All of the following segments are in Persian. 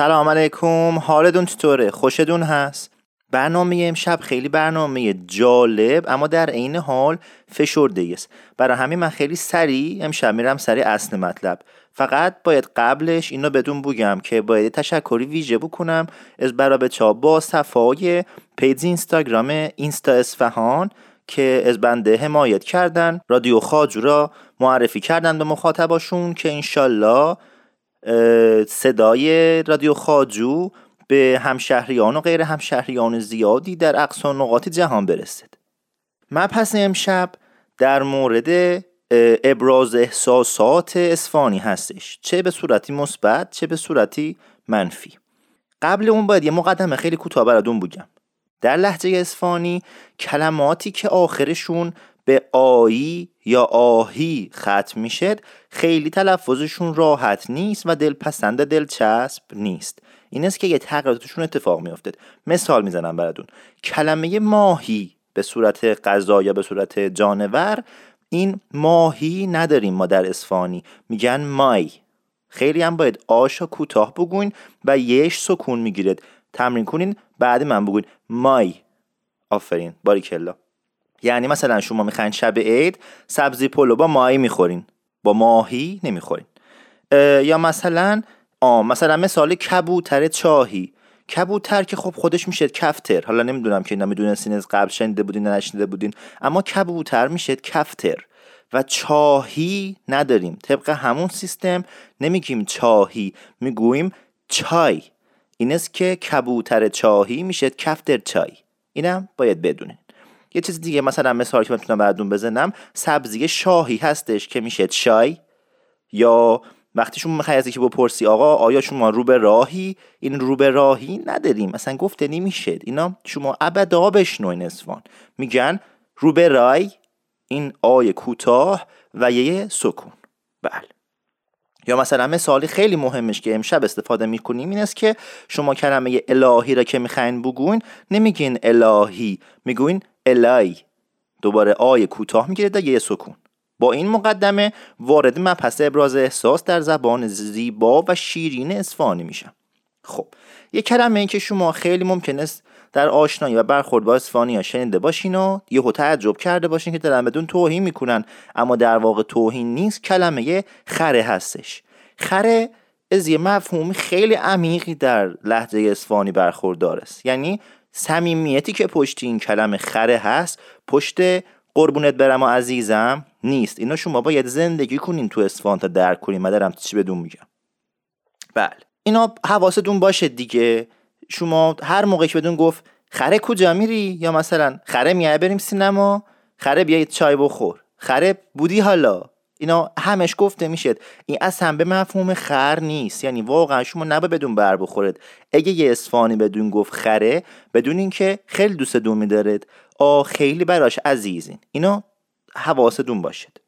سلام علیکم. حالتون چطوره؟ خوشتون هست؟ برنامه امشب خیلی برنامه جالب اما در عین حال فشرده است برای همین من خیلی سریع امشب میرم سریع اصل مطلب. فقط باید قبلش اینو بدون بگم که باید تشکری ویژه بکنم از برای بچه با صفای پیج اینستاگرام اینستا اصفهان که از بنده حمایت کردن رادیو خاجو را معرفی کردن به مخاطباشون که انشالله صدای رادیو خاجو به همشهریان و غیر همشهریان زیادی در اقصا نقاط جهان برسد. مبحث امشب در مورد ابراز احساسات اسفانی هستش. چه به صورتی مثبت چه به صورتی منفی. قبل اون باید یه مقدمه خیلی کوتاه براتون بگم. در لحجه اسفانی کلماتی که آخرشون به آیی یا آهی ختم میشه خیلی تلفظشون راحت نیست و دلپسند دلچسب نیست. این است که یه تغییراتشون اتفاق میافتد مثال می‌زنم براتون. کلمه ماهی به صورت غذا یا به صورت جانور این ماهی نداریم ما در اسفانی میگن مای. خیلی هم باید آشا کوتاه بگوین و یش سکون می‌گیرد تمرین کنین بعد من بگوین مای. آفرین. باریکلا. یعنی مثلا شما می‌خواین شب عید سبزی پلو با ماهی می‌خورین. با ماهی نمی‌خورین. یا مثلا آ مثلا مثال کبوتر چاهی. کبوتر که خب خودش میشه کفتر. حالا نمی‌دونم که اینا می‌دونستین از قبل شنیده بودین نه نشنیده بودین اما کبوتر میشه کفتر. و چاهی نداریم. طبق همون سیستم نمیگیم چاهی می‌گوییم چای. این است که کبوتر چاهی میشه کفتر چای. اینم باید بدونین. یه چیز دیگه مثلا مثال که می‌تونم براتون بزنم سبزی شاهی هستش که میشه چای. یا وقتی شما می‌خوای از یکی بپرسی آقا آیا شما رو به راهی؟ این رو به راهی نداریم. مثلا گفته نمیشه. اینا شما ابدا بشنوین اسفان. میگن رو به رای این آی کوتاه و یه سکون. بله. یا مثلا مثالی خیلی مهمش که امشب استفاده می‌کنیم این است که شما کلمه الهی را که می‌خواین بگوین نمیگین الهی می‌گوین الهی دوباره آی کوتاه می‌گیرید و یه سکون. با این مقدمه وارد مبحث ابراز احساس در زبان زیبا و شیرین اسفانی میشم. خب یه کلمه این که شما خیلی ممکن است در آشنایی و برخورد با اسفانی ها شنیده باشین و یه تعجب کرده باشین که دارن بدون توهین می‌کنن. اما در واقع توهین نیست کلمه خره هستش. خره از یه مفهوم خیلی عمیقی در لحظه اسفانی برخوردار است. یعنی صمیمیتی که پشت این کلمه خره هست پشت قربونت برم و عزیزم نیست. اینا شما باید زندگی کنین تو اسفان تا درک کنین. من دارم چی بدون میگم. بله. اینا حواستون باشه دیگه. شما هر موقع که بدون گفت خره کجا میری؟ یا مثلا خره میای بریم سینما؟ خره بیایید چای بخور. خره بودی حالا؟ اینا همش گفته می‌شد. این اصلا به مفهوم خر نیست. یعنی واقعا شما نباید بدون بر بخورد اگه یه اسفانی بدون گفت خره بدون اینکه خیلی دوست دون میدارد آ خیلی براش عزیزین. اینا حواستون باشد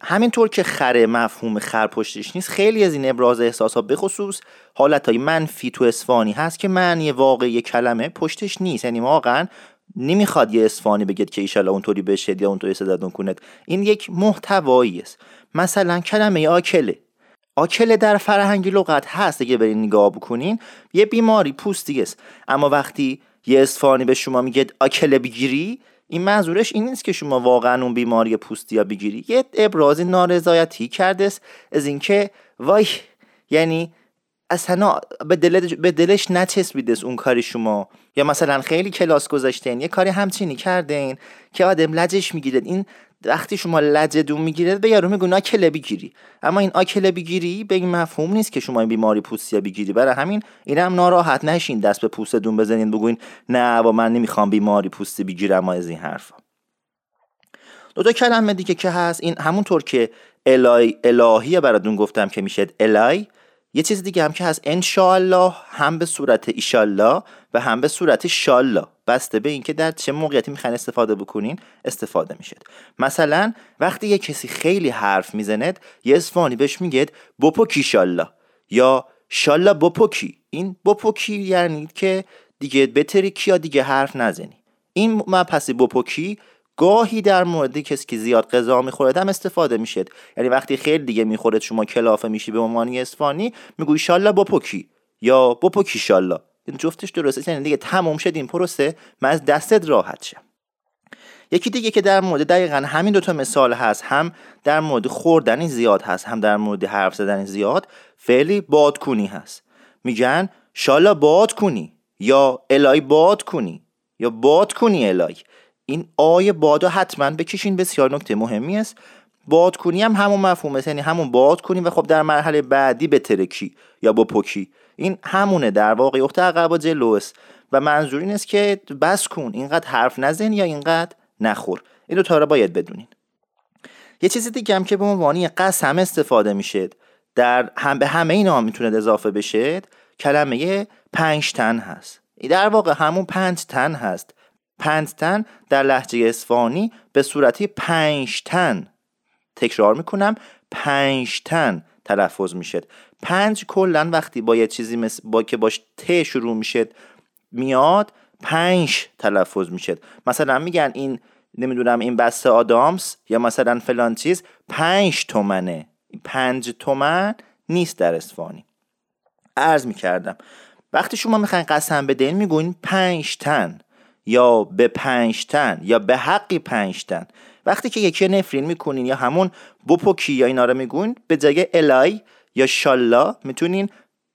همینطور که خره مفهوم خر پشتش نیست خیلی از این ابراز احساسات به خصوص حالتهای منفی تو اسفانی هست که معنی واقعی کلمه پشتش نیست. یعنی واقعا نمی‌خواد یه اسفانی بگید که ایشالا اونطوری بشه یا اونطوری صداتون کند این یک محتوایی است. مثلا کلمه آکله. آکله در فرهنگی لغت هست اگه برین نگاه بکنین. یه بیماری پوستی است. اما وقتی یه اسفانی به شما میگه آکله بگیری این منظورش این نیست که شما واقعا اون بیماری پوستی یا بگیری. یه ابراز نارضایتی کرده از اینکه وای یعنی اصلا به, به دلش نچسبیدست اون کاری شما. یا مثلا خیلی کلاس گذاشتین یه کاری همچینی کردین که آدم لجش می‌گیره این وقتی شما دون می‌گیره به یارو میگن آکله بگیری اما این آکله بگیری به این مفهوم نیست که شما این بیماری پوستی بگیری. برای همین این هم ناراحت نشین دست به پوستتون بزنین بگوین نه و من نمی‌خوام بیماری پوستی بگیرم ما از این حرفا دو تا کلمه دیگه که هست این همونطور که الهی الهی براتون گفتم که میشه الهی یه چیز دیگه هم که هست. انشالله هم به صورت ایشالله و هم به صورت شالله بسته به اینکه در چه موقعیتی می‌خواین استفاده بکنین استفاده می‌شد مثلا وقتی یه کسی خیلی حرف می‌زند یه اسفانی بهش میگید بپوکی شالله یا شالله بپوکی این بپوکی یعنی که دیگه بتری یا دیگه حرف نزنی. این مبحث بپوکی گاهی در مورد کسی که زیاد غذا می‌خوره هم استفاده میشه. یعنی وقتی خیلی دیگه می‌خوره شما کلافه میشی به عنوان اسفانی میگوی شالله بپوکی یا بپوکی شالله. این جفتش درسته. یعنی دیگه تموم شد این پروسه. من از دستت راحت شم. یکی دیگه که در مورد دقیقا همین دوتا مثال هست. هم در مورد خوردنی زیاد هست هم در مورد حرف زدن زیاد. فعلی بادکونی هست. میگن شالا باد کنی یا الای باد کنی یا باد کنی الای این آی بادا حتما بکشین بسیار نکته مهمی است. باد کنی هم همون مفهومه یعنی همون باد کنی و خب در مرحله بعدی به ترکی یا با پوکی. این همونه در واقع اخت عقب جلوس و منظور این است که بس کن اینقدر حرف نزن یا اینقدر نخور. این دو تا رو باید بدونین. یه چیز دیگه هم که به عنوان قسم استفاده میشه در هم به همه اینا می‌تونه اضافه بشه کلمه پنج تن هست. در واقع همون پنج تن هست. پنج تن در لحجه اسفانی به صورتی پنج تن. تکرار می‌کنم پنج تن تلفظ میشه پنج کلا وقتی با یه چیزی مثل با که باش ت شروع میشه میاد پنج تلفظ میشه مثلا میگن این نمی‌دونم این بسته آدامس یا مثلا فلان چیز پنج تومنه. پنج تومن نیست در اسفانی عرض می‌کردم. وقتی شما می‌خواین قسم بدین می‌گوین پنج تن. یا به پنج تن یا به حقی پنج تن. وقتی که یکی نفرین می‌کنین یا همون بپوکی یا اینا رو می‌گوین به جای الای یا شالا می‌تونین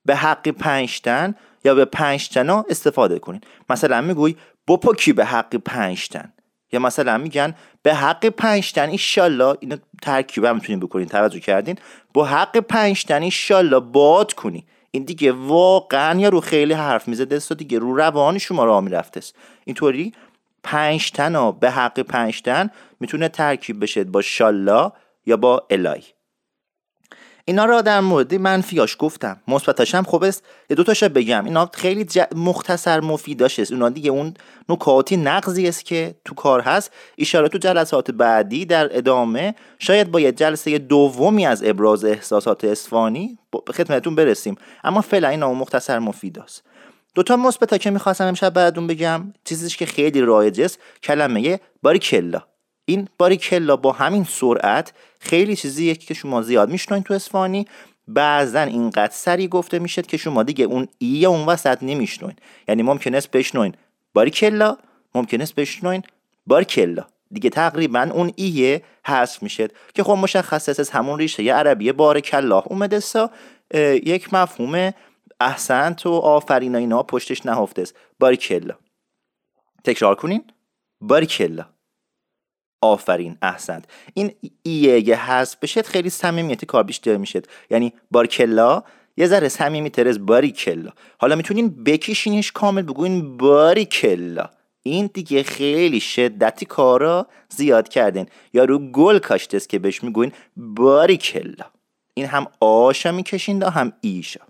به حقی پنج تن یا به پنج تن استفاده کنین. مثلا میگوی بپوکی به حقی پنج تن؟ یا مثلا میگن به حق پنج تن ایشالله اینو ترکیب هم می‌تونین بکنین توجه کردین؟ با حق پنج تن ایشالله باد کنی این دیگه واقعا یا رو خیلی حرف می‌زده و دیگه رو روان شما را می‌رفته است اینطوری پنج تن به حق پنج تن می‌تونه ترکیب بشه با شالله یا با الای اینا را در مورد منفیاش گفتم. مثبتاش هم خوب است. یه دو تاشو بگم. اینا خیلی ج... مختصر مفیداش است. اونا دیگه اون نکاتی نقضی است که تو کار هست. اشاره تو جلسات بعدی در ادامه شاید با یه جلسه دومی از ابراز احساسات اسفانی خدمتتون برسیم. اما فعلا اینا مختصر مفیداست دوتا مثبتا که می‌خواستم امشب بعدون بگم. چیزیش که خیلی رایج است. کلمه باریکلا این باریکلا با همین سرعت خیلی چیزیه که شما زیاد میشنوین تو اسفانی. بعضا اینقدر سری گفته میشه که شما دیگه اون ای اون وسط نمیشنوین. یعنی ممکن است بشنوین باریکلا ممکن است بشنوین باریکلا. دیگه تقریبا اون ایه حذف میشه که خب مشخص است همون ریشه یه عربی بارکالله اومده سا یک مفهوم احسنت و آفرین اینا پشتش نهفته است. باریکلا. تکرار کنین. باریکلا. آفرین احسنت. این ایه یه حذف بشه خیلی صمیمیت کار بیشتر میشه. یعنی بارکلا یه ذره صمیمی ترز باریکلا. حالا می‌تونین بکشینش کامل بگوین باریکلا. این دیگه خیلی شدتی کارا زیاد کردین. یا رو گل کاشتست که بهش می‌گوین باریکلا. این هم آشا می‌کشین هم ایشا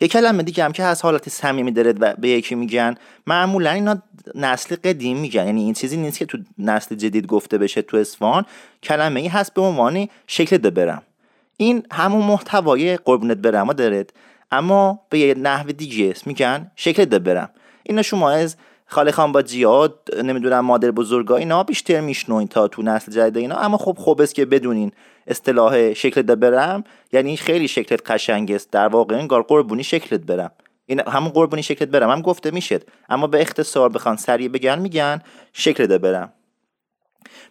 یه کلمه دیگه هم که از حالت صمیمی داره و به یکی میگن. معمولا اینا نسل قدیم میگن. یعنی این چیزی نیست که تو نسل جدید گفته بشه تو اسفان کلمه ای هست به عنوان شکل برم. این همون محتوای قربونت برم دارد اما به یه نحو دیگه میگن شکل برم. اینا شما از خاله خان با جیاد نمی‌دونم مادر بزرگا اینا بیشتر میشنوین تا تو نسل جدید اینا. اما خب خوب است که بدونین اصطلاح شکلت برم یعنی خیلی شکلت قشنگ است. در واقع انگار قربونی شکلت برم. این همون قربونی شکلت برم. هم گفته می‌شد. اما به اختصار بخوان سریع بگن میگن شکلت برم.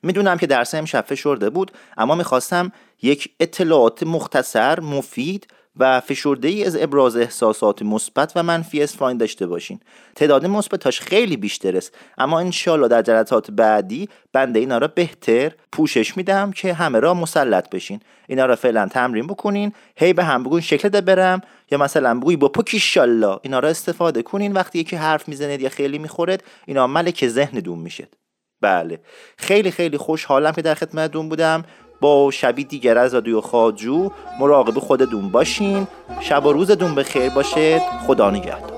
می‌دونم که درس امشب فشرده بود اما می‌خواستم یک اطلاعات مختصر مفید و فشرده ای از ابراز احساسات مثبت و منفی اسفاین داشته باشین. تعداد مثبتاش خیلی بیشتر است اما انشالله در جلسات بعدی بنده اینا را بهتر پوشش میدم که همه را مسلط بشین. اینا را فعلا تمرین بکنین هی به هم بگوین شکل ده برم یا مثلا بگوی با پوکیشالله اینا را استفاده کنین. وقتی یکی حرف می‌زنید یا خیلی می‌خورد اینا ملک ذهن دوم می‌شد. بله. خیلی خیلی خوشحالم که در خدمتتون بودم. با شبی دیگر از رادیو خاجو مراقب خودتون باشین. شب و روزتون به خیر باشه خدا نگهدار.